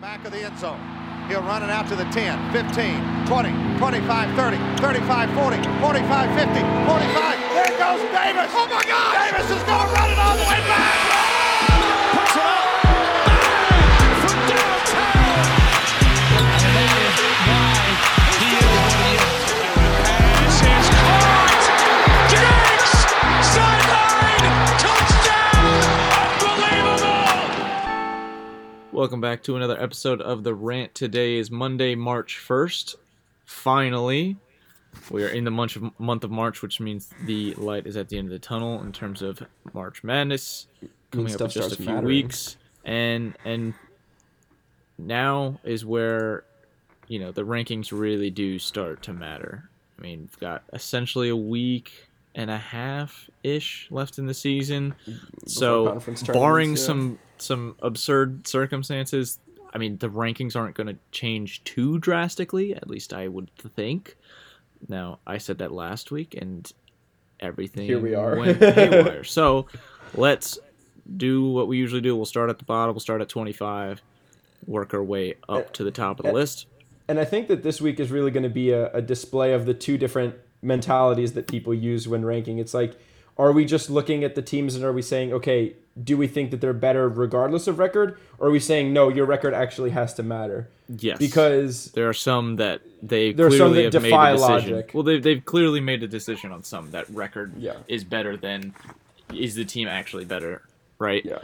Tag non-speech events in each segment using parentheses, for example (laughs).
Back of the end zone. He'll run it out to the 10, 15, 20, 25, 30, 35, 40, 45, 50, 45. There goes Davis. Oh my God! Davis is going to run it all the way back. Welcome back to another episode of The Rant. Today is Monday, March 1st. Finally, we are in the month of, month of March, which means the light is at the end of the tunnel in terms of March Madness coming up in just a few mattering. weeks. And and now is where you know the rankings really do start to matter. I mean, we've got essentially a week and a half ish left in the season. So, barring yeah. some some absurd circumstances, I mean, the rankings aren't going to change too drastically. At least I would think. Now, I said that last week, and everything Here we are. went haywire. (laughs) so, let's do what we usually do. We'll start at the bottom. We'll start at twenty five, work our way up eh, to the top of the and- list. And I think that this week is really going to be a, a display of the two different mentalities that people use when ranking. It's like, are we just looking at the teams and are we saying, okay, do we think that they're better regardless of record? Or are we saying, no, your record actually has to matter? Yes, Because There are some that they There are some clearly that have made defy a decision. logic. Well, they've, they've clearly made a decision on some that record Yeah. is better than is the team actually better, right? yeah,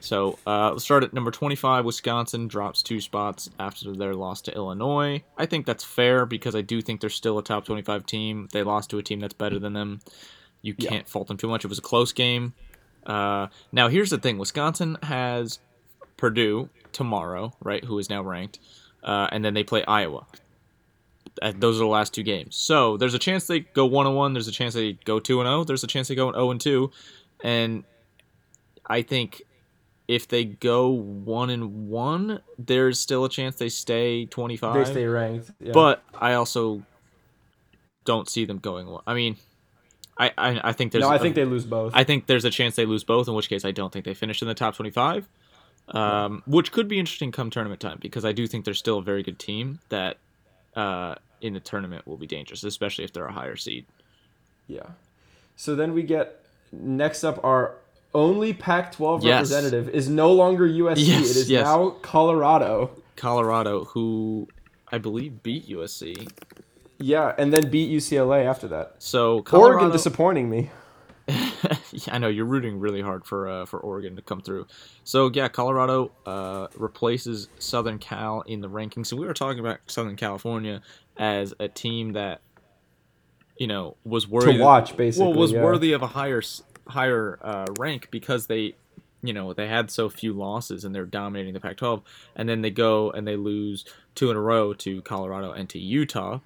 So uh, let's start at number 25. Wisconsin drops two spots after their loss to Illinois. I think that's fair because I do think they're still a top 25 team. They lost to a team that's better than them. You can't fault them too much. It was a close game. Uh, now here's the thing: Wisconsin has Purdue tomorrow, right? Who is now ranked, uh, and then they play Iowa. Uh, Those are the last two games. So there's a chance they go one and one. There's a chance they go two and zero. There's a chance they go zero and two, and I think if they go one and one, there's still a chance they stay 25. they stay ranked. Yeah. But I also don't see them going. one. I mean, I I, I think there's. no, I a- think they lose both. I think there's a chance they lose both. In which case, I don't think they finish in the top 25. Um, which could be interesting come tournament time because I do think they're still a very good team that uh, in the tournament will be dangerous, especially if they're a higher seed. Yeah. So then we get next up our only Pac-12 Yes. representative is no longer USC. Yes, it is yes. now Colorado. Colorado, who I believe beat USC. Yeah, and then beat UCLA after that. So Colorado, Oregon disappointing me. (laughs) yeah, I know you're rooting really hard for uh, for Oregon to come through. So yeah, Colorado uh, replaces Southern Cal in the rankings. So we were talking about Southern California as a team that you know was worthy to watch, basically, Well, was yeah. worthy of a higher higher uh, rank because they you know they had so few losses and they're dominating the Pac-12, and then they go and they lose two in a row to Colorado and to Utah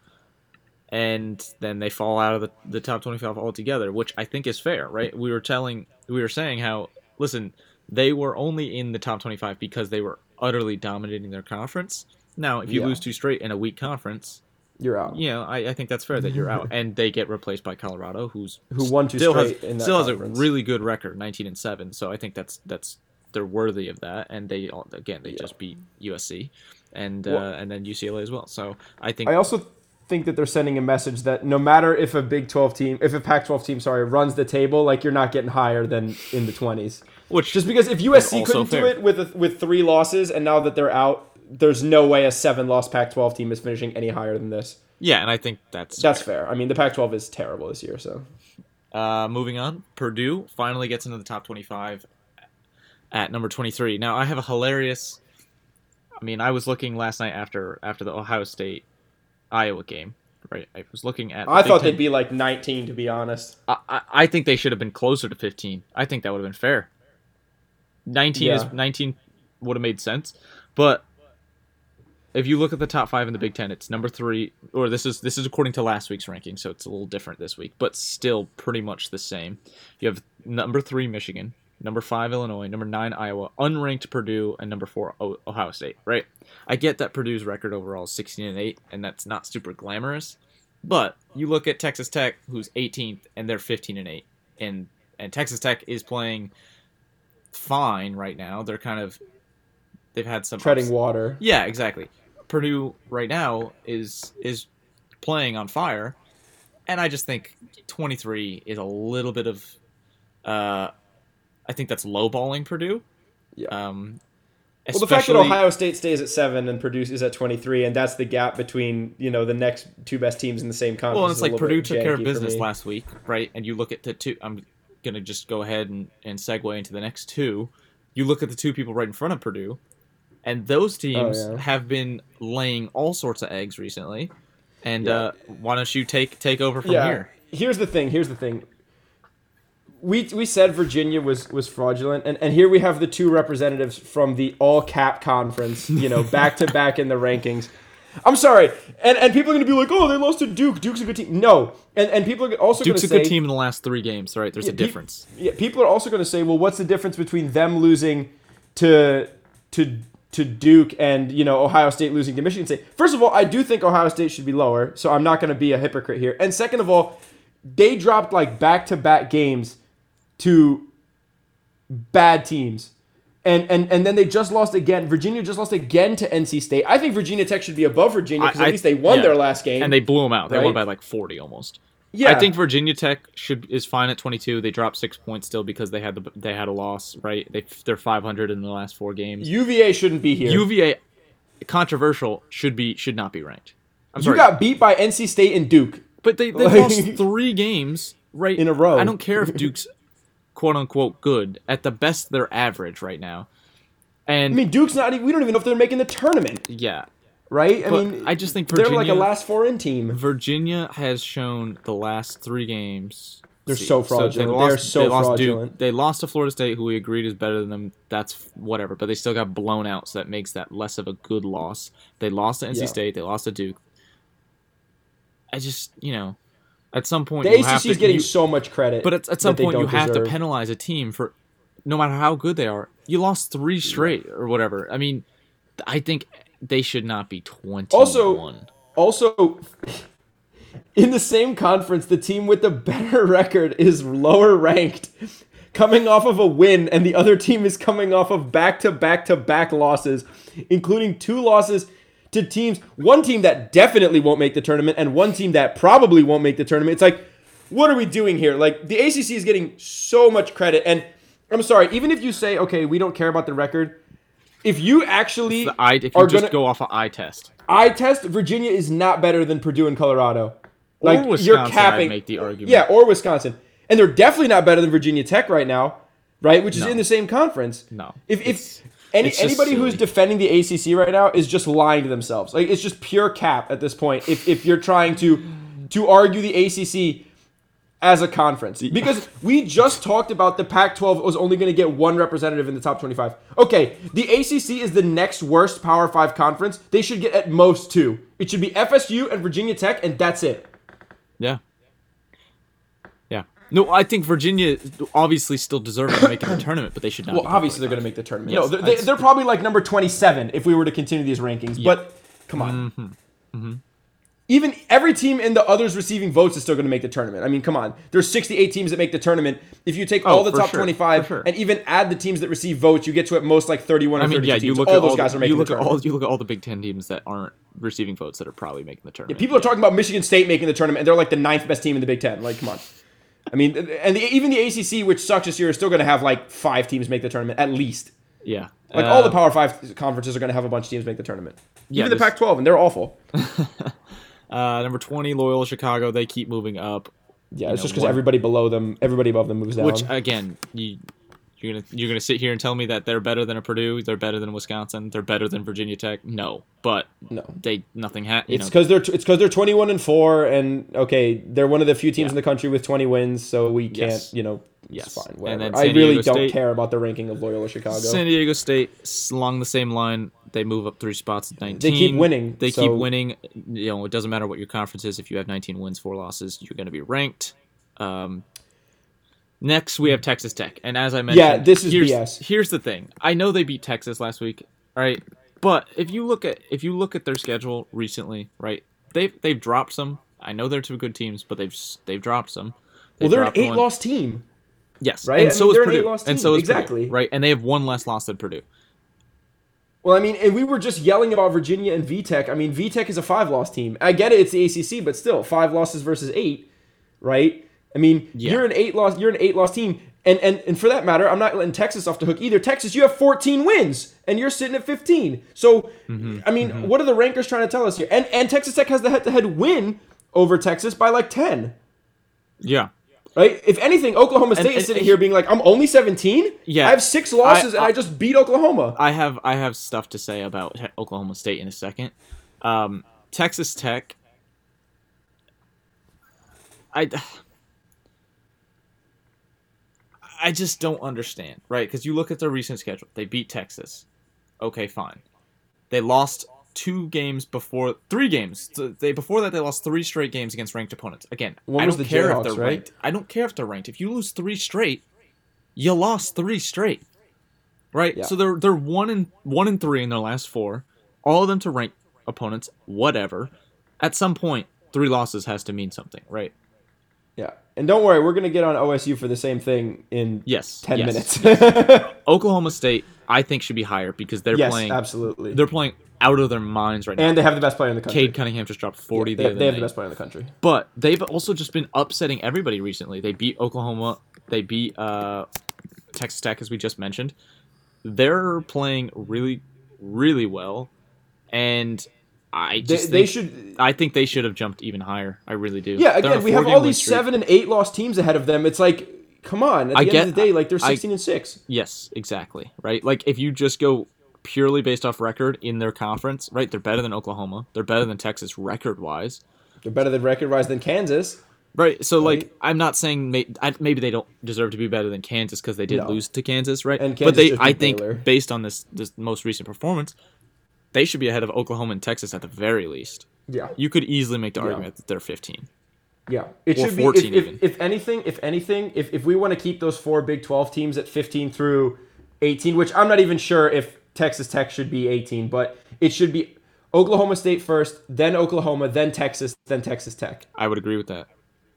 and then they fall out of the, the top 25 altogether, which I think is fair, right? We were telling, we were saying how, listen, they were only in the top 25 because they were utterly dominating their conference. Now, if you Yeah. lose two straight in a weak conference, You're out. you know, I, I think that's fair that you're out, (laughs) and they get replaced by Colorado, who's Who won two still has straight that still has a really good record, 19 and seven. So I think that's that's they're worthy of that, and they again they Yeah. just beat USC, and Well- uh, and then UCLA as well. So I think I also think that they're sending a message that no matter if a Big 12 team, if a Pac-12 team, sorry, runs the table, like you're not getting higher than in the 20s. which Just because if USC couldn't do it with a, with three losses, and now that they're out, there's no way a seven-loss Pac-12 team is finishing any higher than this. yeah, and I think that's That's fair. I mean, the Pac-12 is terrible this year, so Uh, moving on, Purdue finally gets into the top 25 at number 23. Now, I have a hilarious. I mean, I was looking last night after after the Ohio State Iowa game, right? I was looking at. I thought Ten- they'd be like 19 to be honest. I, I, I think they should have been closer to 15. I think that would have been fair. 19 Yeah. is 19 would have made sense, but if you look at the top five in the Big Ten, it's number three, or this is this is according to last week's ranking, so it's a little different this week, but still pretty much the same. You have number three Michigan, number five Illinois, number nine Iowa, unranked Purdue, and number four Ohio State. Right? I get that Purdue's record overall is 16 and eight, and that's not super glamorous, but you look at Texas Tech, who's 18th, and they're 15 and eight, and and Texas Tech is playing fine right now. They're kind of they've had some treading ups. water. Yeah, exactly. Purdue right now is is playing on fire, and I just think 23 is a little bit of, uh, I think that's lowballing Purdue. Yeah. Um, Well, the fact that Ohio State stays at seven and Purdue is at twenty three, and that's the gap between you know the next two best teams in the same conference. Well, it's like Purdue took care of business last week, right? And you look at the two. I'm gonna just go ahead and, and segue into the next two. You look at the two people right in front of Purdue, and those teams Oh, yeah. have been laying all sorts of eggs recently. And Yeah. uh, why don't you take take over from yeah. here? Here's the thing. Here's the thing. We, we said Virginia was was fraudulent, and, and here we have the two representatives from the all cap conference, you know, (laughs) back to back in the rankings. I'm sorry, and and people are gonna be like, oh, they lost to Duke. Duke's a good team. No, and and people are also Duke's a gonna good say, team in the last three games, right? There's a pe- difference. Yeah, people are also going to say, well, what's the difference between them losing to to to Duke and you know Ohio State losing to Michigan State? First of all, I do think Ohio State should be lower, so I'm not going to be a hypocrite here. And second of all, they dropped like back to back games to bad teams. And, and and then they just lost again. Virginia just lost again to NC State. I think Virginia Tech should be above Virginia because at I- least they won yeah. their last game. And they blew them out. They won by like 40 almost. yeah, I think Virginia Tech should is fine at 22. They dropped six points still because they had the they had a loss, right? They they're 500 in the last four games. UVA shouldn't be here. UVA, controversial, should be should not be ranked. I'm you sorry, got beat by NC State and Duke. but they they like- lost (laughs) three games right In a row. I don't care if Duke's quote unquote good. At the best, they're average right now. And I mean, Duke's not. We don't even know if they're making the tournament, yeah, right? I But mean, I just think they're like a last four in team. Virginia has shown the last three games. They're See, so fraudulent. they They lost, are so they lost fraudulent. Duke. They lost to Florida State, who we agreed is better than them. That's whatever, but they still got blown out, so that makes that less of a good loss. They lost to NC Yeah. State. They lost to Duke. I just, you know, at some point The you have ACC is getting you- so much credit, but at, at some point you have to penalize a team for, no matter how good they are. You lost three straight or whatever. I mean, I think they should not be twenty. Also- Also, (laughs) in the same conference, the team with the better (laughs) record is lower ranked, coming off of a win, and the other team is coming off of back to back to back losses, including two losses to teams, one team that definitely won't make the tournament, and one team that probably won't make the tournament. It's like, what are we doing here? Like, the ACC is getting so much credit, and I'm sorry, even if you say, okay, we don't care about the record, if you actually the eye, if you are just gonna- go off an eye test. eye test, Virginia is not better than Purdue and Colorado. Or Like Wisconsin, you're I'd capping. make the argument. Yeah, or Wisconsin, and they're definitely not better than Virginia Tech right now, right? Which is No. in the same conference. No. If It's- if any, anybody who's defending the ACC right now is just lying to themselves. Like it's just pure cap at this point. If if you're trying to to argue the ACC as a conference because we just talked about the Pac-12 was only going to get one representative in the top 25. Okay, the ACC is the next worst Power 5 conference. They should get at most two. It should be FSU and Virginia Tech and that's it. Yeah. Yeah. No, I think Virginia obviously still deserves to make the (coughs) tournament, but they should not. Well, obviously they're going to make the tournament. Yes, no, they're, they're probably like number 27 if we were to continue these rankings. But come on. Mm-hmm. Even every team in the others receiving votes is still going to make the tournament. I mean, come on. There's 68 teams that make the tournament. If you take Oh, all the top sure, 25 sure. and even add the teams that receive votes, you get to at most like 31 or I mean, 32 yeah, teams. you look all at those all guys the, are making you look the at all you look at all the Big Ten teams that aren't receiving votes that are probably making the tournament. Yeah, People are talking about Michigan State making the tournament, and they're like the ninth best team in the Big Ten. Like, come on. I mean, and the, even the ACC, which sucks this year, is still going to have like five teams make the tournament at least. yeah, Like Uh, all the Power Five conferences are going to have a bunch of teams make the tournament. Yeah, even the there's- Pac-12, and they're awful. (laughs) Uh, number twenty, Loyola Chicago. They keep moving up. Yeah, You it's know, just because everybody below them, everybody above them moves down. Which again, you you're gonna you're gonna sit here and tell me that they're better than a Purdue, they're better than Wisconsin, they're better than Virginia Tech. No, but no, they nothing ha- you it's because they're it's because they're twenty one and four, and okay, they're one of the few teams Yeah. in the country with twenty wins, so we can't, Yes. you know, Yes. it's fine. And Whatever. then I really Diego don't care about the ranking of Loyola Chicago. San Diego State along the same line. They move up three spots at 19. They keep winning, They so- keep winning. You know, it doesn't matter what your conference is. If you have 19 wins, four losses, you're going to be ranked. Um, next, we have hmm. Texas Tech, and as I mentioned, Yeah, this is here's, BS. Here's the thing: I know they beat Texas last week, right? But if you look at if you look at their schedule recently, right? They've they've dropped some. I know they're two good teams, but they've they've dropped some. well, They've they're an eight loss team. Yes, right? And I so mean, is they're an Purdue. eight-loss And team. so is Exactly. Purdue, right? And they have one less loss than Purdue. Well, I mean, and we were just yelling about Virginia and VTech. I mean, VTech is a five loss team. I get it, it's the ACC, but still, five losses versus eight, right? I mean, Yeah. you're an eight loss, you're an eight loss team, and and and for that matter, I'm not letting Texas off the hook either. Texas, you have 14 wins, and you're sitting at 15. So, Mm-hmm. I mean, what are the rankers trying to tell us here? And and Texas Tech has the head to head win over Texas by like 10. Yeah. Right? If anything, Oklahoma State and- is sitting here being like, I'm only 17. Yeah. I have six losses, I- and I just beat Oklahoma. I have I have stuff to say about Oklahoma State in a second. Um, Texas Tech. I. I just don't understand, right? Because you look at their recent schedule. They beat Texas. Okay, fine. They lost two games before three games. They before that they lost three straight games against ranked opponents. Again, One I was don't the care Jayhawks, if they're right? ranked. I don't care if they're ranked. If you lose three straight, you lost three straight. Right? Yeah. So they're they're one and one and three in their last four. All of them to ranked opponents, whatever. At some point, three losses has to mean something, right? Yeah. And don't worry, we're going to get on OSU for the same thing in Yes. 10 yes. minutes. (laughs) Oklahoma State, I think, should be higher because they're yes, playing absolutely. they're playing out of their minds right now. and they have the best player in the country. Cade Cunningham just dropped 40 they, the they have the best player in the country. But they've also just been upsetting everybody recently. They beat Oklahoma. They beat uh, Texas Tech, as we just mentioned. They're playing really, really well, and I They, just they think, should. I think they should have jumped even higher. I really do. Yeah, again, we have all these streak. seven and eight lost teams ahead of them. It's like, come on. At the I end get- of the day, like they're I- 16 and 6. Yes, exactly. Right. Like if you just go purely based off record in their conference, right? They're better than Oklahoma. They're better than Texas record wise. They're better than record wise than Kansas. Right. So Right. like I'm not saying may, I, maybe they don't deserve to be better than Kansas because they did No. lose to Kansas, right? And but they I think Baylor. based on this this most recent performance, they should be ahead of Oklahoma and Texas at the very least. Yeah. You could easily make the argument that they're 15. Yeah, it Or should be. 14 If, if, even. if anything, if anything, if, if we want to keep those four Big Twelve teams at fifteen through eighteen, which I'm not even sure if Texas Tech should be eighteen, but it should be Oklahoma State first, then Oklahoma, then Texas, then Texas Tech. I would agree with that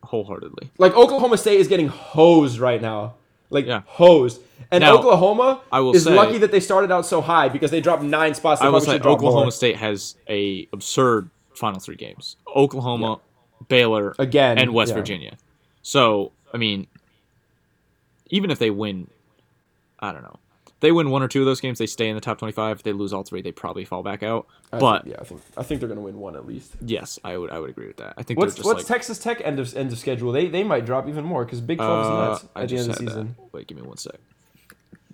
wholeheartedly. Like Oklahoma State is getting hosed right now, like Yeah. hosed, and Now, Oklahoma I will is say- lucky that they started out so high because they dropped nine spots. They I will say Oklahoma more. State has a absurd final three games. Oklahoma, Baylor, Again, and West yeah. Virginia. So I mean, even if they win, I don't know. They win one or two of those games, they stay in the top twenty-five. If they lose all three, they probably fall back out. I but think, yeah, I think I think they're gonna win one at least. yes, I would I would agree with that. I think What's just what's like Texas Tech end of end of schedule? They they might drop even more because Big Twelve is uh, nuts I at the just end of the season. that. Wait, give me one sec.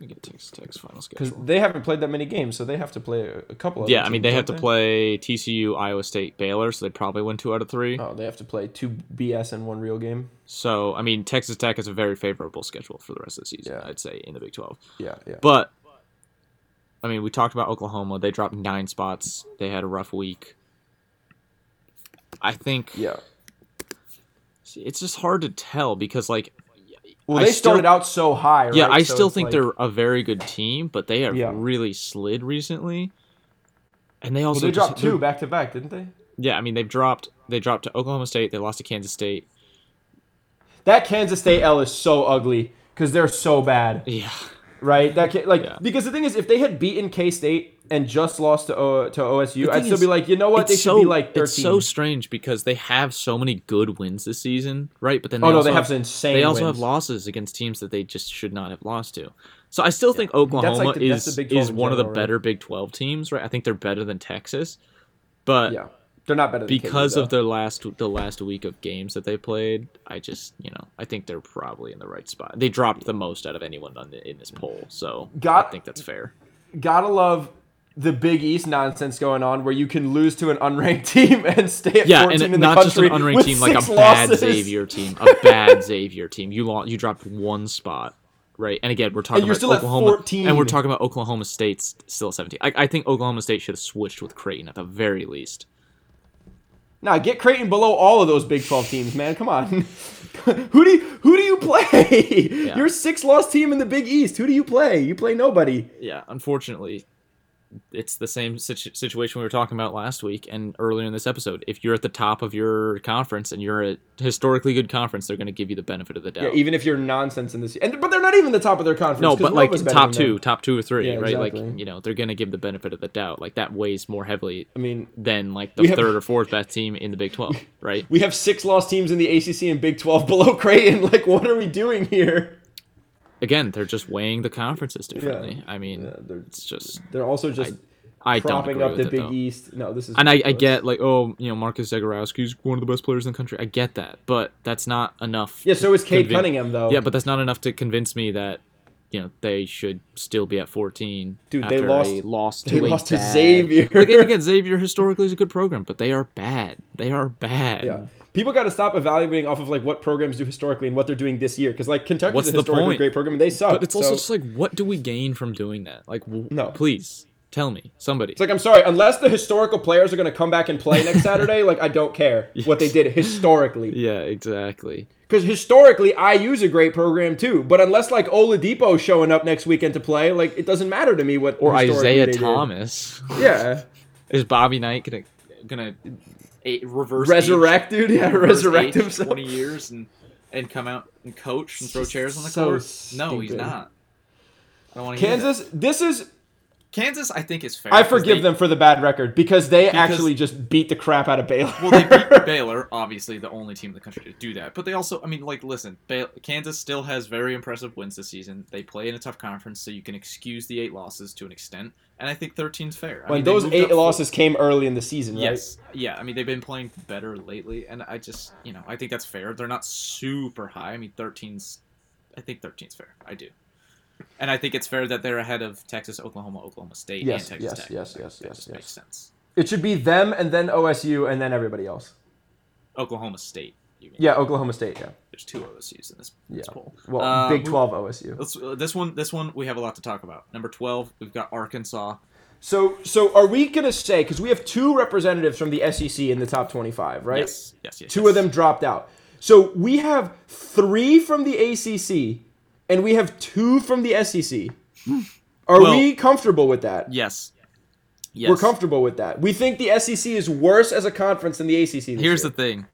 Let me get Texas Tech's final schedule Because they haven't played that many games, so they have to play a, couple. Yeah, I mean they have to play TCU, Iowa State, Baylor, so they probably win two out of three. Oh, they have to play two BS and one real game. So I mean Texas Tech has a very favorable schedule for the rest of the season. Yeah. I'd say in the Big Twelve. Yeah, yeah. But I mean, we talked about Oklahoma. They dropped nine spots. They had a rough week. I think yeah. See, it's just hard to tell because, like, Well, I they still- started out so high. yeah. I So still think like- they're a very good team, but they have Yeah. really slid recently. And they Well, also they dropped just- two back to back, didn't they? Yeah, I mean they've dropped. They dropped to Oklahoma State. They lost to Kansas State. That Kansas State L is so ugly because they're so bad, Yeah, right? That ca- like Yeah. because the thing is, if they had beaten K State and just lost to o, to OSU, I'd still is, be like, you know what? They should so be like thirteen. it's so strange because they have so many good wins this season, right? But then they Oh, no, also they have some insane They also wins. have losses against teams that they just should not have lost to. So I still think Oklahoma the- is the Big 12 is in one of the general, right? better Big Twelve teams, right? I think they're better than Texas, but yeah, they're not better than because of their last the last week of games that they played, I just you know I think they're probably in the right spot. They dropped the most out of anyone on the, in this poll, so Got- I think that's fair. gotta love the Big East nonsense going on where you can lose to an unranked (laughs) team and stay at Yeah, 14 and in not the just an unranked team, like a bad losses. Xavier team, a bad (laughs) Xavier team. You lost, you dropped one spot, right? And again, we're talking about Oklahoma, 14. and we're talking about Oklahoma State's still at 17. I, I think Oklahoma State should have switched with Creighton at the very least. Nah, get Creighton below all of those Big 12 teams, man. Come on. (laughs) who do you who do you play? (laughs) You're a six loss team in the Big East. Who do you play? You play nobody. Yeah, unfortunately, it's the same situ- situation we were talking about last week and earlier in this episode. If you're at the top of your conference and you're a historically good conference, they're going to give you the benefit of the doubt. Yeah, even if you're nonsense in this, and but they're not even the top of their conference. no, but like top two, top two or three, Yeah, right? Like you know, they're going to give the benefit of the doubt. Like that weighs more heavily I mean, than like the have- third or fourth best team in the Big Twelve, (laughs) right? we have six lost teams in the ACC and Big Twelve below Creighton. (laughs) Like, what are we doing here? Again, they're just weighing the conferences differently. I mean, Yeah, they're it's just they're also just I don't propping up the Big though. East. No, this is And I, I get like, oh, you know, Marcus Zegarowski's one of the best players in the country. I get that, but that's not enough. Yeah, so is Cade Cunningham though. Yeah, but that's not enough to convince me that you know they should still be at 14. Dude, they lost- they to a lost to Xavier. Like, again, (laughs) Xavier historically is a good program, but they are bad. They are bad. Yeah. People got to stop evaluating off of like what programs do historically and what they're doing this year because like Kentucky's What's a historically great program and they suck. But it's also so- just like, what do we gain from doing that? Like, w- No. please tell me, somebody. It's like I'm sorry, unless the historical players are going to come back and play next (laughs) Saturday, like I don't care what they did historically. (laughs) yeah, exactly. Because historically, IU's a great program too. But unless like Oladipo showing up next weekend to play, like it doesn't matter to me what Or Isaiah they did. Thomas. Yeah, (laughs) Is Bobby Knight gonna gonna a, reverse resurrect, dude. Yeah, age, resurrect age himself. twenty years and and come out and coach and throw chairs on the So court? No, he's not. I don't want to Kansas, this is Kansas, I think is fair. I forgive they- them for the bad record because they Because- actually just beat the crap out of Baylor. Well, they beat (laughs) Baylor, obviously the only team in the country to do that. But they also, I mean, like, listen, Baylor, Kansas still has very impressive wins this season. They play in a tough conference, so you can excuse the eight losses to an extent. And I think 13's fair. I when mean, those eight up four- losses came early in the season, right? Yes. Yeah. I mean, they've been playing better lately, and I just, you know, I think that's fair. They're not super high. I mean, 13's, I think 13's fair. I do. And I think it's fair that they're ahead of Texas, Oklahoma, Oklahoma State, Yes, and Texas yes, Tech. yes, yes, yes, just yes. makes sense. It should be them and then OSU and then everybody else. Oklahoma State. You mean. Yeah, Oklahoma State. Yeah, There's two OSU's in this, this yeah. poll. Well, Uh, Big Twelve OSU. Let's, uh, this one, this one, we have a lot to talk about. Number twelve, we've got Arkansas. So, so are we gonna say because we have two representatives from the SEC in the top twenty-five, right? Yes, yes, yes. Two yes. of them dropped out. So we have three from the ACC, and we have two from the SEC. Are Well- we comfortable with that? Yes. Yes. We're comfortable with that. We think the SEC is worse as a conference than the ACC. This Here's year. the thing.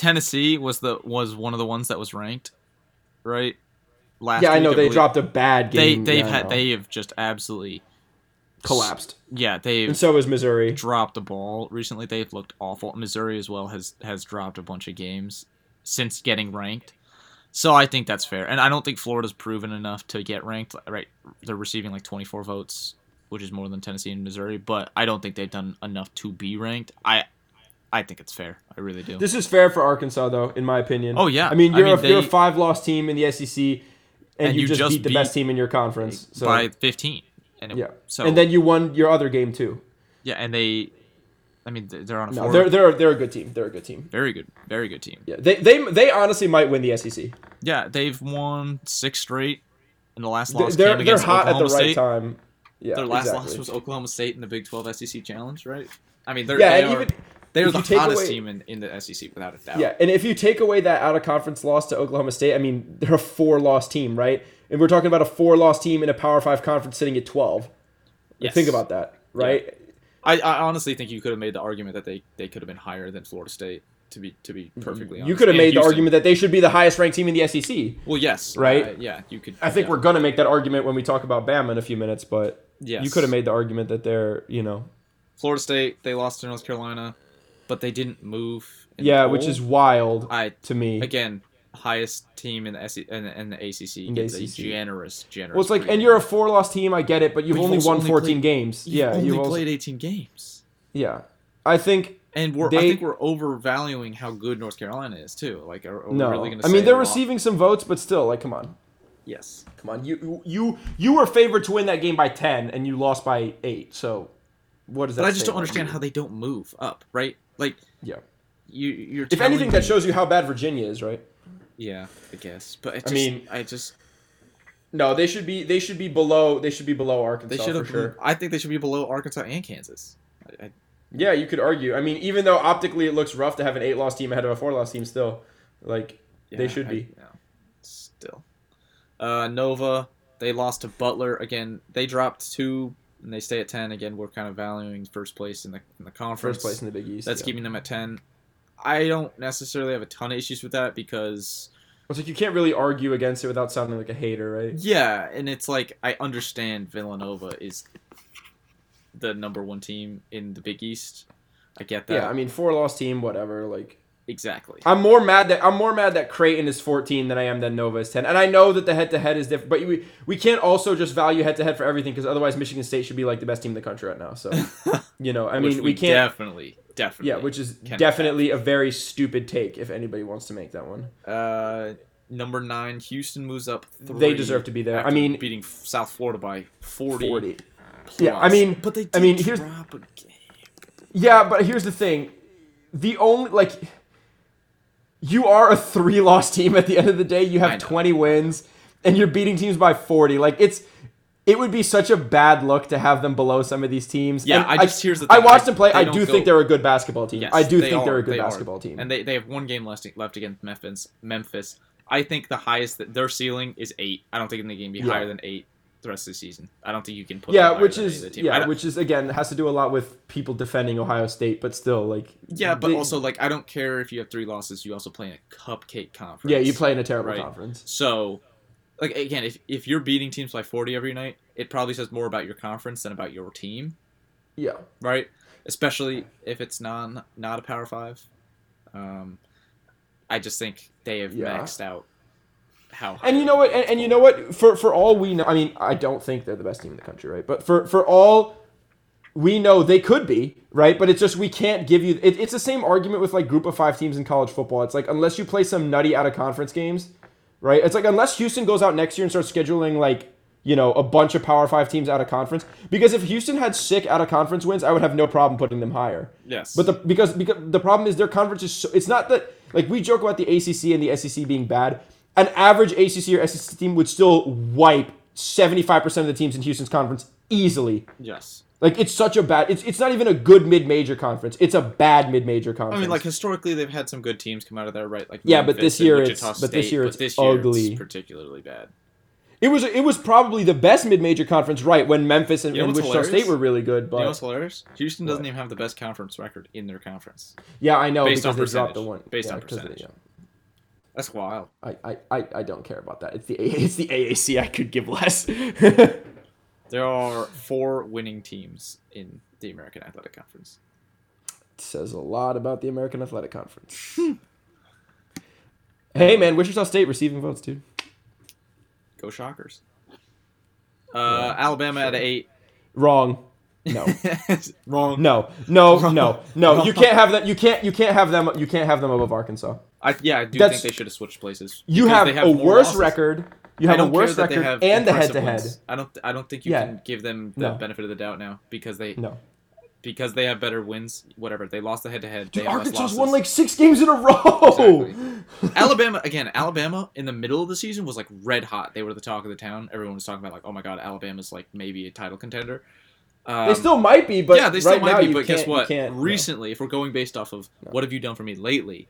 Tennessee was the was one of the ones that was ranked, right? Last Yeah, I know they believe. dropped a bad game. They they've Yeah, had they have just absolutely collapsed, yeah they've and so is Missouri. dropped the ball recently. They've looked awful. Missouri as well has has dropped a bunch of games since getting ranked. So I think that's fair, and I don't think Florida's proven enough to get ranked. Right, they're receiving like 24 votes, which is more than Tennessee and Missouri, but I don't think they've done enough to be ranked. I I think it's fair. I really do. This is fair for Arkansas, though, in my opinion. Oh, yeah. I mean, you're, mean, a, you're a five-loss team in the SEC, and, And you, you just, just beat the best team in your conference. So by 15. And it, yeah, So and then you won your other game too. yeah, and they, I mean, they're on a No, they're they're they're a good team. They're a good team. very good, very good team. Yeah, they they they honestly might win the SEC. Yeah, they've won six straight, and the last They're loss they're, came they're against hot at the right State. time. Yeah, Their last exactly. loss was Oklahoma State in the Big 12 SEC Challenge, right? I mean, they're Yeah, they are, even they're the hottest away- team in, in the SEC without a doubt. Yeah, and if you take away that out of conference loss to Oklahoma State, I mean they're a four loss team, right? And we're talking about a four loss team in a Power Five conference sitting at twelve. Yes. Think about that, right? I, I honestly think you could have made the argument that they, they could have been higher than Florida State. To be to be perfectly honest, You could have And made the argument that they should be the highest ranked team in the SEC. Well, yes, Right? uh, yeah, you could. I think yeah. we're gonna make that argument when we talk about Bama in a few minutes, but Yes. you could have made the argument that they're, you know, Florida State. They lost to North Carolina, but they didn't move. in yeah, the which is wild I to me. again highest team in the SEC and in, the ACC In the gets a ACC. generous, generous. Well, it's like, and you're a four loss team. I get it, but you've But you've only won only 14 played- games. You've yeah, only you've also, played 18 games, yeah. I think and we're I They- think we're overvaluing how good North Carolina is too. Like, are, are we no. really going to? I mean, they're receiving some votes, but still, like, come on, Yes, come on. You you you were favored to win that game by 10, and you lost by eight. So, what does that? but I just don't understand you? how they don't move up. Right? Like Yeah. you, you're. If anything, that shows you how bad Virginia is, right? Yeah, I guess. But it I just, mean- I just No, they should be. They should be below. They should be below Arkansas they should have. sure. I think they should be below Arkansas and Kansas. I, I, Yeah, you could argue. I mean, even though optically it looks rough to have an eight loss team ahead of a four loss team, still, like they should I- be. yeah, still. Uh, Nova, they lost to Butler again. They dropped two and they stay at ten. Again, we're kind of valuing first place in the in the conference. First place in the Big East. That's yeah. keeping them at ten. I don't necessarily have a ton of issues with that because It's like you can't really argue against it without sounding like a hater, right? yeah, and it's like I understand Villanova is the number one team in the Big East. I get that. Yeah, I mean, four loss team, whatever. Like, exactly. I'm more mad that I'm more mad that Creighton is 14 than I am that Nova is 10. And I know that the head to head is different, but we we can't also just value head to head for everything because otherwise Michigan State should be like the best team in the country right now. So, (laughs) you know, I mean, we, we can't. definitely, definitely. Yeah, which is can definitely a very stupid take if anybody wants to make that one. Uh, number nine, Houston moves up. Three They deserve to be there. I mean- beating South Florida by 40. 40. plus. Yeah, I mean- but they. Did I mean, here's- a game. Yeah, but here's the thing. The only like you are a three loss team at the end of the day. You have 20 wins and you're beating teams by 40. Like it's it would be such a bad look to have them below some of these teams. Yeah, And I just- here's the I watched them play. I go- think they're a good basketball team. Yes, I do they think they're a good they are. basketball team. and they, they have one game left left against Memphis. Memphis. I think the highest that their ceiling is eight. I don't think they can be Yeah. higher than eight the rest of the season. I don't think you can put. yeah, which than any of is the team. Yeah, which is again has to do a lot with people defending Ohio State, but still like yeah, but they- also like I don't care if you have three losses. You also play in a cupcake conference. yeah, you play in a terrible Right. conference. So, like again, if if you're beating teams by 40 every night, it probably says more about your conference than about your team, Yeah. right? Especially if it's non not a Power Five. Um, I just think they have Yeah. maxed out how. And you know what? And, and you know what? For for all we know, I mean, I don't think they're the best team in the country, right? But for for all we know, they could be, right? But it's just we can't give you. It, it's the same argument with like group of five teams in college football. It's like unless you play some nutty out of conference games, right? It's like unless Houston goes out next year and starts scheduling like you know a bunch of Power Five teams out of conference. Because if Houston had sick out of conference wins, I would have no problem putting them higher. Yes. But the because because the problem is their conference is so it's not that like we joke about the ACC and the SEC being bad. An average ACC or SEC team would still wipe 75% of the teams in Houston's conference easily. yes. Like it's such a bad it's it's not even a good mid-major conference. It's a bad mid-major conference. I mean, like historically, they've had some good teams come out of there, right? Like Yeah, but this year it's- but this State, year but it's this year ugly. particularly bad. it was it was probably the best mid-major conference right when Memphis and, You know and Wichita hilarious? State were really good, but you know what's hilarious? Houston doesn't What? even have the best conference record in their conference. yeah, I know Based because on they dropped the percentage. one. Based yeah, on 'cause they- yeah. That's wild. I, I, I, I don't care about that. It's the (laughs) it's the AAC. I could give less. (laughs) There are four winning teams in the American Athletic Conference. It says a lot about the American Athletic Conference. (laughs) hey man, Wichita State receiving votes, dude. Go Shockers. Uh, Alabama at eight. Wrong. (laughs) No. Wrong. No. No. No. (laughs) No. You can't have that. You can't. You can't have them. You can't have them above Arkansas. I, yeah, I do That's- think they should have switched places. You because have, they a worse losses. record. You have a worse that they record have and the head-to-head. I don't. I don't think you Yeah. can give them the No. benefit of the doubt now because they No. because they have better wins. Whatever they lost the head to head. They Dude, have less Arkansas's losses. won like six games in a row. Exactly. (laughs) Alabama again. Alabama in the middle of the season was like red hot. They were the talk of the town. Everyone was talking about like, oh my god, Alabama's like maybe a title contender. Um, they still might be, but yeah, they still right might be. But guess what? can't- no. Recently, if we're going based off of what have you done for me lately,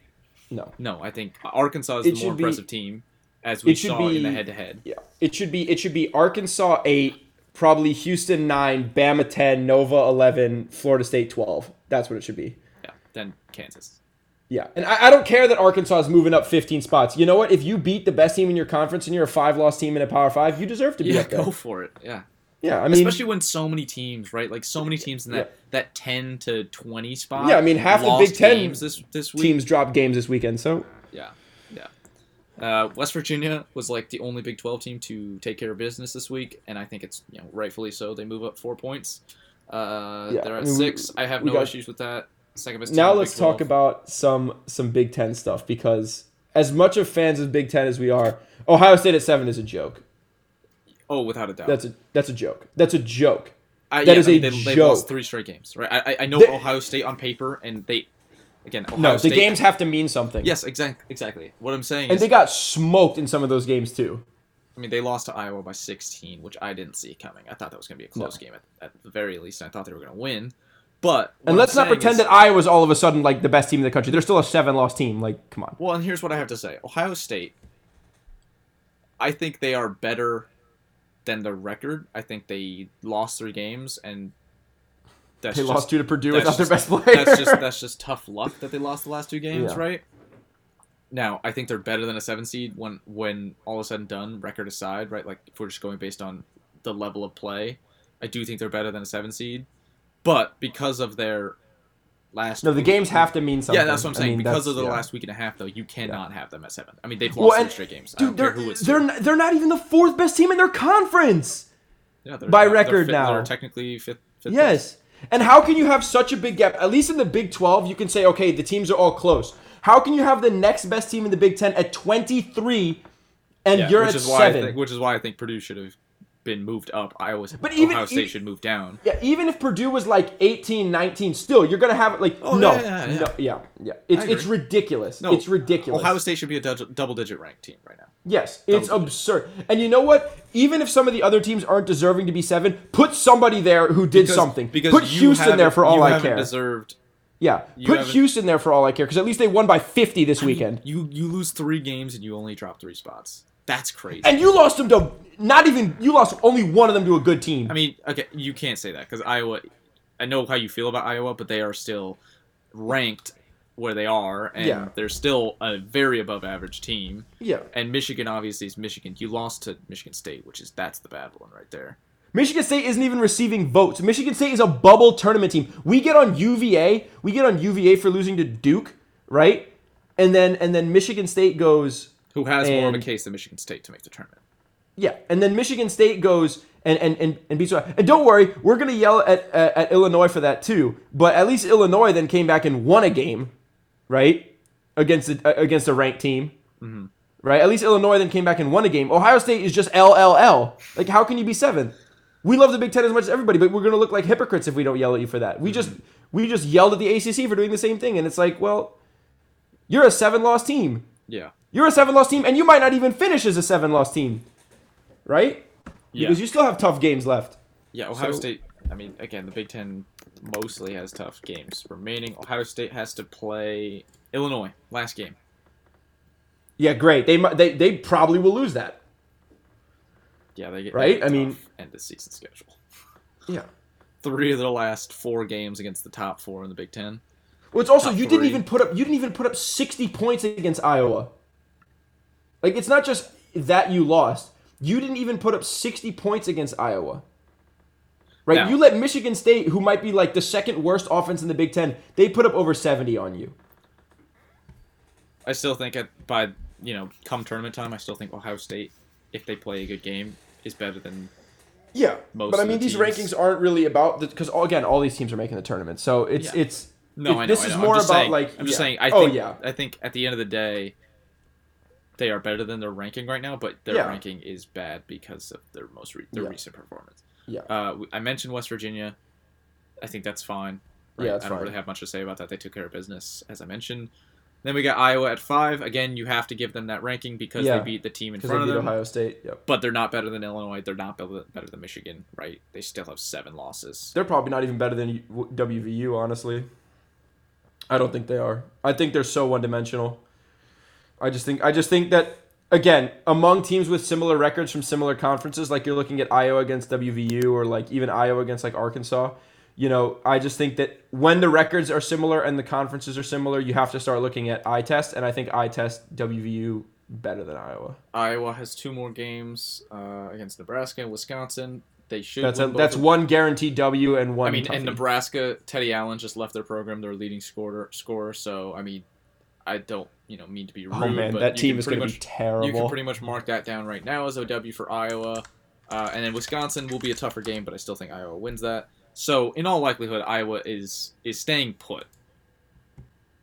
No. no, I think Arkansas is It the more be- impressive team, as we saw in the head to head. Yeah, it should be it should be Arkansas eight, probably Houston nine, Bama ten, Nova eleven, Florida State twelve. That's what it should be. Yeah, then Kansas. Yeah, and I, I don't care that Arkansas is moving up fifteen spots. You know what? If you beat the best team in your conference and you're a five loss team in a Power Five, you deserve to be Yeah, up there. go for it. Yeah, Yeah, I mean, especially when so many teams, right? Like so many teams in that Yeah. that ten to twenty spot. Yeah, I mean, half the Big Ten games this this week. teams dropped games this weekend. So Yeah, yeah. Uh, West Virginia was like the only Big Twelve team to take care of business this week, and I think it's you know rightfully so. They move up four points. Uh, Yeah, they're I at mean, we- six. I have no got- issues with that. Second best. now let's talk about some some Big Ten stuff because as much of fans of Big Ten as we are, Ohio State at seven is a joke. Oh, without a doubt. That's a that's a joke. That's a joke. I, that yeah, is I mean, a they, They've lost joke. three straight games, right? I, I- know They- Ohio State on paper, and they again. Ohio No, the games have to mean something. Yes, exactly. Exactly. What I'm saying and is, they got smoked in some of those games too. I mean, they lost to Iowa by 16, which I didn't see coming. I thought that was going to be a close game at, at the very least, and I thought they were going to win. But And let's not pretend that Iowa's all of a sudden like the best team in the country. They're still a seven loss team. Like, come on. Well, and here's what I have to say: Ohio State. I think they are better than the record. I think they lost three games, and that's They just, lost two to Purdue without their just- best player. That's just that's just tough luck that they lost the last two games, Yeah. right? Now, I think they're better than a seven seed when when all is said and done, record aside, right? Like if we're just going based on the level of play, I do think they're better than a seven seed. But because of their last no, the week- games have to mean something. Yeah, that's what I'm I saying. mean, because of the yeah. last week and a half, though, you cannot have them at seven. I mean, they've Well, lost and- three straight games. Dude, they're they're not, they're not even the fourth best team in their conference. Yeah, they're by record now. They're technically fifth. fifth place. Yes. And how can you have such a big gap? At least in the Big 12, you can say, okay, the teams are all close. How can you have the next best team in the Big 10 at 23 and Yeah, you're which at is why I 7? think, which is why I think Purdue should have been moved up. Iowa, But even- Ohio State even- should move down. yeah, even if Purdue was like 18, 19, still, you're going to have like, Oh, no, yeah, yeah, yeah. no, yeah, yeah. It's, it's ridiculous. No, it's ridiculous. Ohio State should be a double digit ranked team right now. Yes, it's Double absurd. And you know what? Even if some of the other teams aren't deserving to be seven, put somebody there who did Because- something. Because put Houston there for all you I care. Deserved. yeah, you put Houston there for all I care because at least they won by 50 this weekend. You you lose three games and you only drop three spots. That's crazy. And you lost them to not even you lost only one of them to a good team. I mean, okay, you can't say that because Iowa. I know how you feel about Iowa, but they are still ranked where they are, and Yeah. they're still a very above average team. yeah. And Michigan obviously is Michigan. You lost to Michigan State, which is that's the bad one right there. Michigan State isn't even receiving votes. Michigan State is a bubble tournament team. We get on UVA. We get on UVA for losing to Duke, right? And then and then Michigan State goes Who has more of a case than Michigan State to make the tournament? Yeah, and then Michigan State goes and and and, and beats. And don't worry, we're gonna yell at, at at Illinois for that too. But at least Illinois then came back and won a game, right? Against a, uh, against a ranked team, mm-hmm. right? At least Illinois then came back and won a game. Ohio State is just LLL. Like, how can you be seventh? We love the Big Ten as much as everybody, but we're gonna look like hypocrites if we don't yell at you for that. We mm-hmm. just we just yelled at the ACC for doing the same thing, and it's like, well, you're a seven loss team. Yeah. You're a seven loss team, and you might not even finish as a seven loss team, right? Yeah. Because you still have tough games left. Yeah, Ohio So- State. I mean, again, the Big Ten mostly has tough games remaining. Ohio State has to play Illinois last game. Yeah, great. They they they probably will lose that. Yeah, they get Right? they get I a mean- end of season schedule. Yeah. Three of their last four games against the top four in the Big Ten. Well, it's also Top you didn't even put up you didn't even put up sixty points against Iowa. Like it's not just that you lost. You didn't even put up sixty points against Iowa. Right? Now- you let Michigan State, who might be like the second worst offense in the Big Ten, they put up over seventy on you. I still think at by you know come tournament time, I still think Ohio State, if they play a good game, is better than Yeah, Most but I of the mean these teams. rankings aren't really about because oh, again all these teams are making the tournament, so it's Yeah. it's No, it- I know. this I is know. more I'm just about saying, like I'm just yeah. saying. I oh yeah, I think at the end of the day, they are better than their ranking right now, but their Yeah. ranking is bad because of their most re- their Yeah. recent performance. Yeah. Uh, I mentioned West Virginia. I think that's fine. Right? Yeah, that's I don't fine. really have much to say about that. They took care of business, as I mentioned. Then we got Iowa at five. Again, you have to give them that ranking because Yeah. they beat the team in front of them. Ohio State. Yep. But they're not better than Illinois. They're not better better than Michigan. Right? They still have seven losses. They're probably not even better than WVU, honestly. I don't think they are. I think they're so one-dimensional. I just think I just think that again, among teams with similar records from similar conferences, like you're looking at Iowa against WVU or like even Iowa against like Arkansas, you know, I just think that when the records are similar and the conferences are similar, you have to start looking at eye test, and I think eye test WVU better than Iowa. Iowa has two more games uh, against Nebraska and Wisconsin. They should. That's a, that's one guaranteed W and one. I mean, and toughie. Nebraska, Teddy Allen just left their program, their leading scorer. Scorer. So I mean, I don't you know mean to be rude. Oh man, but that team is going to be terrible. You can pretty much mark that down right now as a W for Iowa, uh, and then Wisconsin will be a tougher game, but I still think Iowa wins that. So in all likelihood, Iowa is is staying put.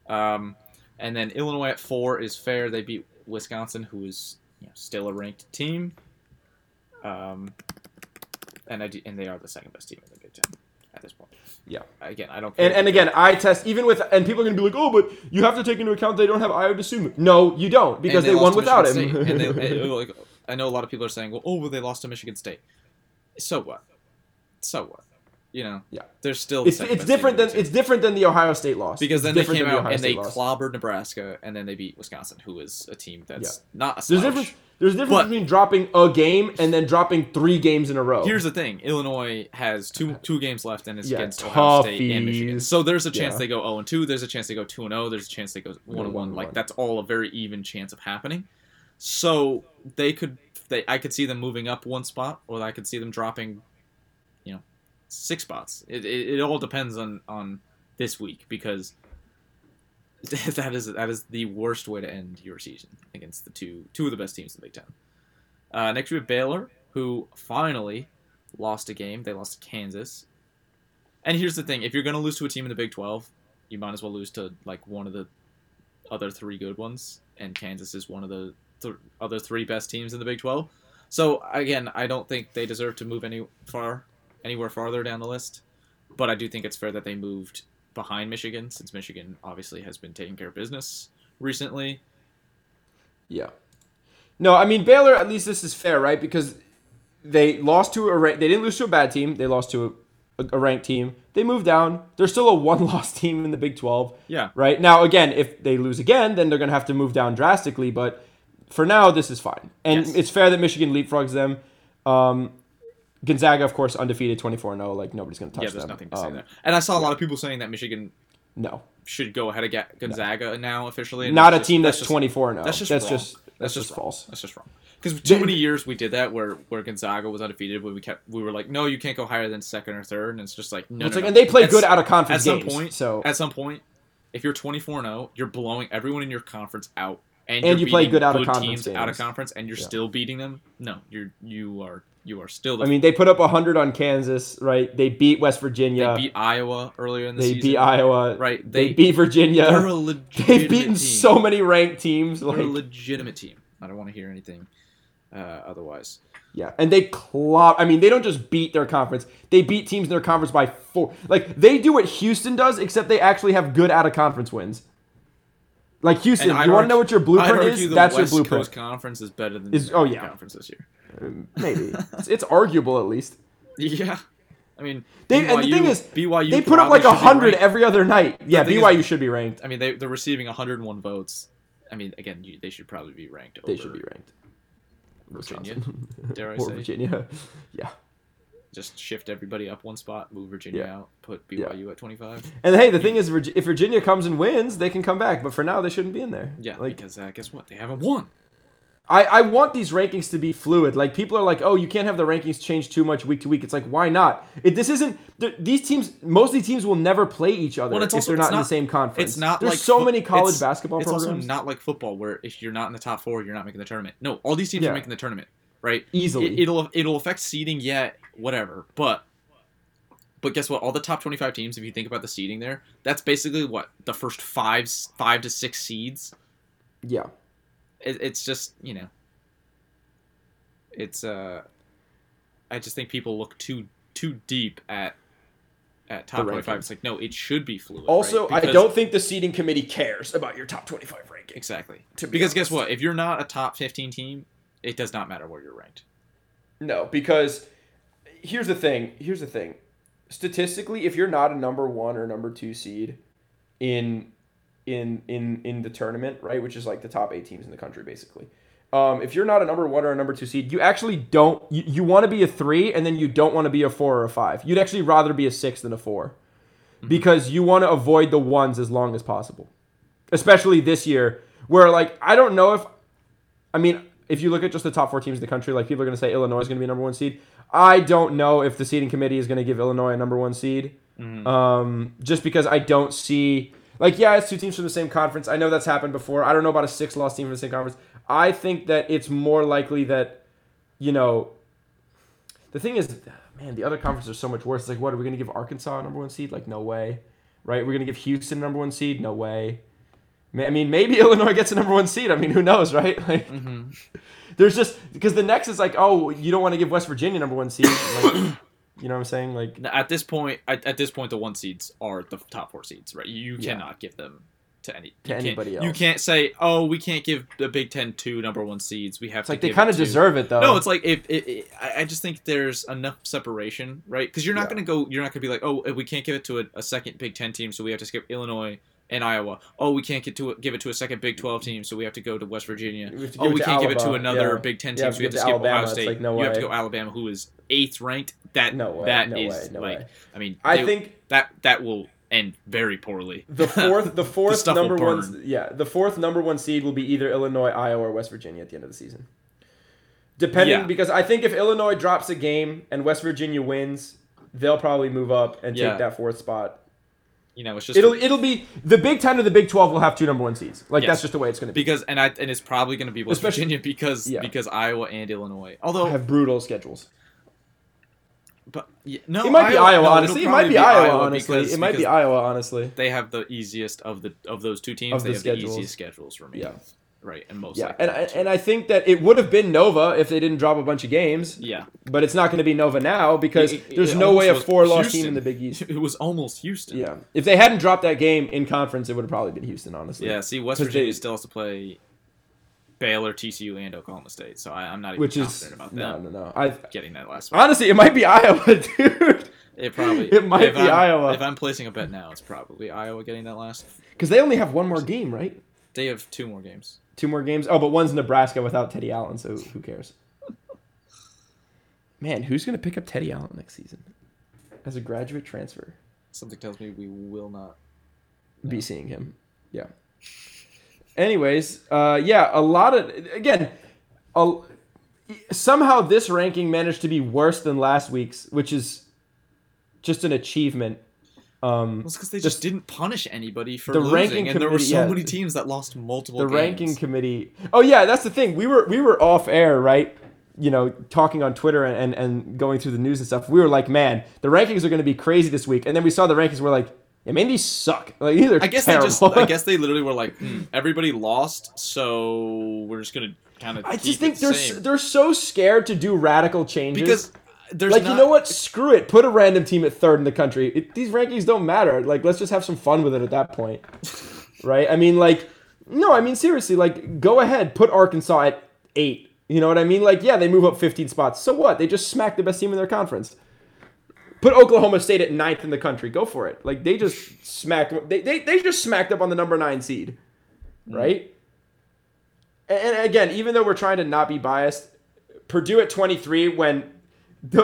Um, and then Illinois at four is fair. They beat Wisconsin, who is you know, still a ranked team. Um, and I do, and they are the second best team in the Big Ten at this point. Yeah. Again, I don't. And, care and again, eye test even with and people are gonna be like, oh, but you have to take into account they don't have Ayo Dosunmu. No, you don't because and they, won without him. And they, and, like, I know a lot of people are saying, well, oh, well, they lost to Michigan State. So what? So what? you know, Yeah. they're still. the It's, it's different than it's different than the Ohio State loss because then they came the out Ohio and they State loss. clobbered Nebraska, and then they beat Wisconsin, who is a team that's not a There's difference. There's a difference But- between dropping a game and then dropping three games in a row. Here's the thing: Illinois has two two games left, and it's Yeah, against Ohio State and. Michigan. So there's a chance Yeah. they go 0 and 2. There's a chance they go 2 and 0. There's a chance they go 1 and 1. one. Like that's all a very even chance of happening. So they could, they I could see them moving up one spot, or I could see them dropping, you know, six spots. It, it, it all depends on on this week because (laughs) that is that is the worst way to end your season against the two two of the best teams in the Big Ten. Uh, next we have Baylor, who finally lost a game. They lost to Kansas. And here's the thing: if you're going to lose to a team in the Big 12, you might as well lose to like one of the other three good ones. And Kansas is one of the th- other three best teams in the Big 12. So again, I don't think they deserve to move any far, anywhere farther down the list. But I do think it's fair that they moved behind Michigan, since Michigan obviously has been taking care of business recently. Yeah. No, I mean Baylor. At least this is fair, right? Because they lost to a rank. They didn't lose to a bad team. They lost to a, a ranked team. They moved down. They're still a one-loss (laughs) team in the Big Twelve. Yeah. Right now, again, if they lose again, then they're gonna have to move down drastically. But for now, this is fine, and Yes. it's fair that Michigan leapfrogs them. Um, Gonzaga, of course, undefeated, 24-0. Like nobody's gonna touch yeah, there's them. nothing to say Um, there. And I saw a lot of people saying that Michigan No, should go ahead of Ga- Gonzaga now officially. and not a just- team that's twenty-four and zero. That's just that's wrong. just That's that's just just false. That's just wrong. Because too many years we did that where where Gonzaga was undefeated, when we kept we were like, no, you can't go higher than second or third, and it's just like no, It's no, like, no. and they play At good out of conference At some games, point, so- at some point, if you're 24 0, you're blowing everyone in your conference out, and, And you play good out of conference teams out of conference, and you're Yeah. still beating them. No, you're you are you are still. The, I mean, they put up 100 on Kansas, right? They beat West Virginia. they beat Iowa earlier in the They season. They beat Iowa. Right, They, they- beat Virginia. They're a (laughs) legitimate They've beaten team. so many ranked teams. They're a legitimate team. I don't want to hear anything uh, otherwise. yeah, and they clop. I mean, they don't just beat their conference. They beat teams in their conference by four. Like they do what Houston does, except they actually have good out of conference wins. Like Houston, you want to know what your blueprint is? That's West your blueprint. Coast Conference is better than Is- the oh, yeah. Conference this year. Maybe it's, it's arguable at least. (laughs) Yeah, I mean, They, and the thing is, BYU they put up like hundred every other night. Yeah, thing is- BYU should be ranked. I mean, they they're receiving 101 votes. I mean, again, you, they should probably be ranked. They should be ranked. Virginia. Wisconsin. (laughs) Dare I or say? Virginia. (laughs) Yeah. Just shift everybody up one spot, move Virginia Yeah. out, put BYU at 25. And hey, the thing is, if Virginia comes and wins, they can come back. But for now, they shouldn't be in there. Yeah, like because uh, guess what? They haven't won. I, I want these rankings to be fluid. Like people are like, oh, you can't have the rankings change too much week to week. It's like, why not? It, this isn't. These teams, most of these teams will never play each other Well, it's if they're not, it's in the same conference. It's not There's like so fo- many college it's- basketball It's programs. also not like football where if you're not in the top four, you're not making the tournament. No, all these teams Yeah. are making the tournament, right? Easily. It, it'll it'll affect seeding, yeah, whatever. But but guess what? All the top 25 teams, if you think about the seeding there, that's basically what the first five five to six seeds. yeah. It, it's just you know, it's uh, I just think people look too too deep at at top 25. It's like no, it should be fluid. Also, right? I don't think the seeding committee cares about your top 25 ranking. Exactly. Be because guess what? If you're not a top 15 team, it does not matter where you're ranked. No, because here's the thing. Here's the thing. Statistically, if you're not a number one or number two seed in in in in the tournament, right, which is like the top eight teams in the country, basically. Um, if you're not a number one or a number two seed, you actually don't. You, you want to be a three, and then you don't want to be a four or a five. You'd actually rather be a six than a 4 because you want to avoid the ones as long as possible. Especially this year, where like I don't know if I mean, if you look at just the top four teams in the country, like people are going to say Illinois is going to be a number one seed. I don't know if the seeding committee is going to give Illinois a number one seed. Um, just because I don't see, like, yeah, it's two teams from the same conference. I know that's happened before. I don't know about a six loss team from the same conference. I think that it's more likely that, you know, the thing is, man, the other conferences are so much worse. It's like, what are we going to give Arkansas a number one seed? Like, no way, right? We're going to give Houston a number one seed? No way. I mean, maybe (laughs) Illinois gets a number one seed. I mean, who knows, right? (laughs) Like, mm-hmm. there's just because the next is like, oh, you don't want to give West Virginia number one seed. Like, you know what I'm saying? Like, At this point, at, at this point, the one seeds are the top four seeds, right? You Yeah. cannot give them to any To you can't- You can't say, "Oh, we can't give the Big Ten two number one seeds. We have It's to." like they kind of deserve it though. No, it's like if it, it, I I just think there's enough separation, right? Because you're not Yeah. going to go. You're not going to be like, "Oh, we can't give it to a, a second Big Ten team, so we have to skip Illinois." And Iowa. Oh, we can't get to give it to a second Big Twelve team, so we have to go to West Virginia. We to oh, we can't give it to another yeah. Big Ten Yeah, team, so we have to it skip to Ohio Alabama. State. like, no you have to go Alabama, who is eighth ranked. That No way, that no is way, no like, way. I mean, I they- think that that will end very poorly. the (laughs) fourth the fourth will number one yeah the fourth number one seed will be either Illinois, Iowa, or West Virginia at the end of the season. Depending Yeah. because I think if Illinois drops a game and West Virginia wins, they'll probably move up and Yeah. take that fourth spot. You know, it's just It'll it'll be the Big Ten or the Big Twelve will have two number one seeds. Like Yes. that's just the way it's going to be. because and I and it's probably going to be West Especially- Virginia because Yeah. because Iowa and Illinois. Although, have brutal schedules. but yeah, no, It might be Iowa, no, honestly. It might be Iowa, honestly. because- it might be Iowa, honestly. They have the easiest of the of those two teams. Of they the have schedules. the easiest schedules remaining. Yeah. Right, and most Yeah, and I, and I think that it would have been Nova if they didn't drop a bunch of games. yeah, But it's not going to be Nova now because It- it- there's it no way a four loss team in the Big East. (laughs) It was almost Houston. Yeah. If they hadn't dropped that game in conference, it would have probably been Houston, honestly. Yeah, see, West Virginia they- still has to play Baylor, TCU, and Oklahoma State, so I, I'm not even Which is confident about no, no, no. I getting that last one. honestly, it might be Iowa, (laughs) dude, It probably It might be I'm- Iowa. If I'm placing a bet now, it's probably Iowa getting that last. (laughs) because they only have one more game, right? They have two more games. Two more games. Oh, but one's Nebraska without Teddy Allen, so who cares? Man, who's gonna pick up Teddy Allen next season as a graduate transfer? Something tells me we will not. be seeing him. Yeah. Anyways, uh, yeah, a lot of again, a, somehow this ranking managed to be worse than last week's, which is just an achievement. Um, Well, it's because they Just- didn't punish anybody for The losing, ranking and there were so yeah. many teams that lost multiple. the games. ranking committee. Oh yeah, that's the thing. We were we were off air, right? You know, talking on Twitter and, and, and going through the news and stuff. We were like, man, the rankings are going to be crazy this week. And then we saw the rankings. We're like, yeah, man, these suck. Like these I guess terrible. they just. I guess they literally were like, hmm, everybody lost, so we're just gonna kind of. I just think they're s- they're so scared to do radical changes because there's like not, you know what? Screw it. Put a random team at third in the country. It, these rankings don't matter. Like let's just have some fun with it at that point, (laughs) right? I mean, like no, I mean seriously. Like go ahead, put Arkansas at eight. You know what I mean? Like yeah, they move up 15 spots. So what? They just smacked the best team in their conference. Put Oklahoma State at ninth in the country. Go for it. Like they just smacked. They they, they just smacked up on the number nine seed, mm. right? And, and again, even though we're trying to not be biased, Purdue at 23 when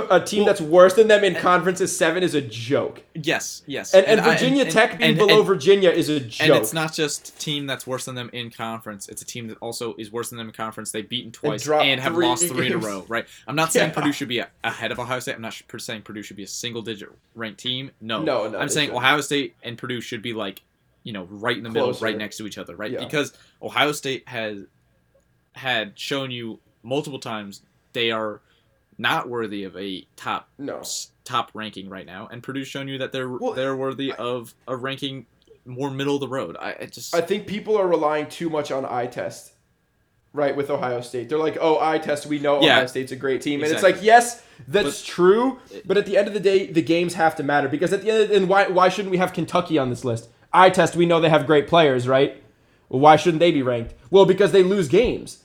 a team Well, that's worse than them in conference is seven is a joke. Yes, yes, And, and, I- Virginia and- Tech being and- below and- Virginia is a joke. And it's not just team that's worse than them in conference. It's a team that also is worse than them in conference. They've beaten twice and have three lost three in a row. Right? I'm not saying (laughs) Yeah. Purdue should be a- ahead of Ohio State. I'm not saying Purdue should be a single digit ranked team. No, No, no, I'm saying shouldn't. Ohio State and Purdue should be like, you know, right in the middle, right next to each other, right? Yeah. Because Ohio State has had shown you multiple times they are not worthy of a top No. top ranking right now, and Purdue's shown you that they're Well, they're worthy of a ranking more middle of the road. I, I just I think people are relying too much on eye test, right? With Ohio State, they're like, "Oh, eye test, we know Yeah. Ohio State's a great team," and it's like, yes, that's But- true, but at the end of the day, the games have to matter because at the end, of, and why why shouldn't we have Kentucky on this list? Eye test, we know they have great players, right? Well, why shouldn't they be ranked? Well, because they lose games,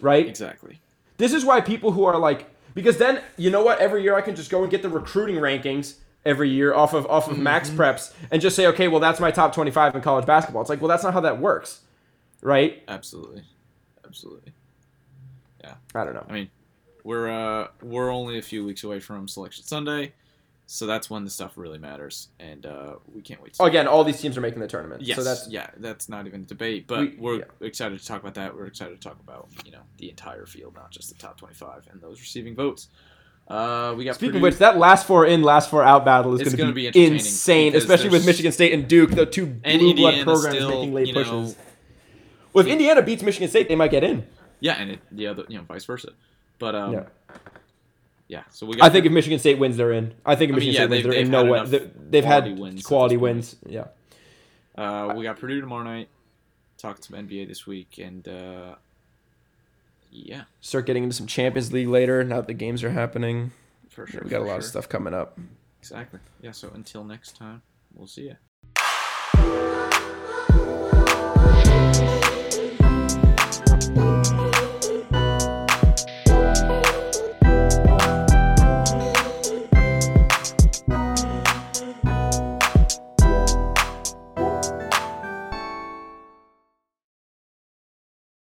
right? exactly. This is why people who are like, because then you know what? Every year I can just go and get the recruiting rankings every year off of off of MaxPreps and just say, okay, well that's my top twenty five in college basketball. It's like, well, that's not how that works, right? Absolutely, absolutely. Yeah. I don't know. I mean, we're uh we're only a few weeks away from Selection Sunday, so that's when the stuff really matters, and uh, we can't wait. To Oh, again, all these teams are making the tournament, Yes, so that's yeah, that's not even a debate, but We- are yeah. excited to talk about that. We're excited to talk about you know the entire field, not just the top twenty-five and those receiving votes. Uh, we got Speaking Purdue- of which, that last four in, last four out battle is going gonna be, be insane, especially with Michigan State and Duke, the two blue blood programs still, making late you know, pushes. Well, if Indiana beats Michigan State, they might get in. yeah, and it, the other you know vice versa, but um, Yeah. Yeah. So we got I think if Michigan State wins, they're in. I think if I mean, Michigan yeah, State wins, they're in. they've No had way. They- They've had quality wins quality wins. Yeah. Uh, we got Purdue tomorrow night. Talk some NBA this week, and uh, yeah, Start getting into some Champions League later now that the games are happening. for sure. We got a lot of stuff coming up. Exactly. Yeah. So until next time, we'll see you.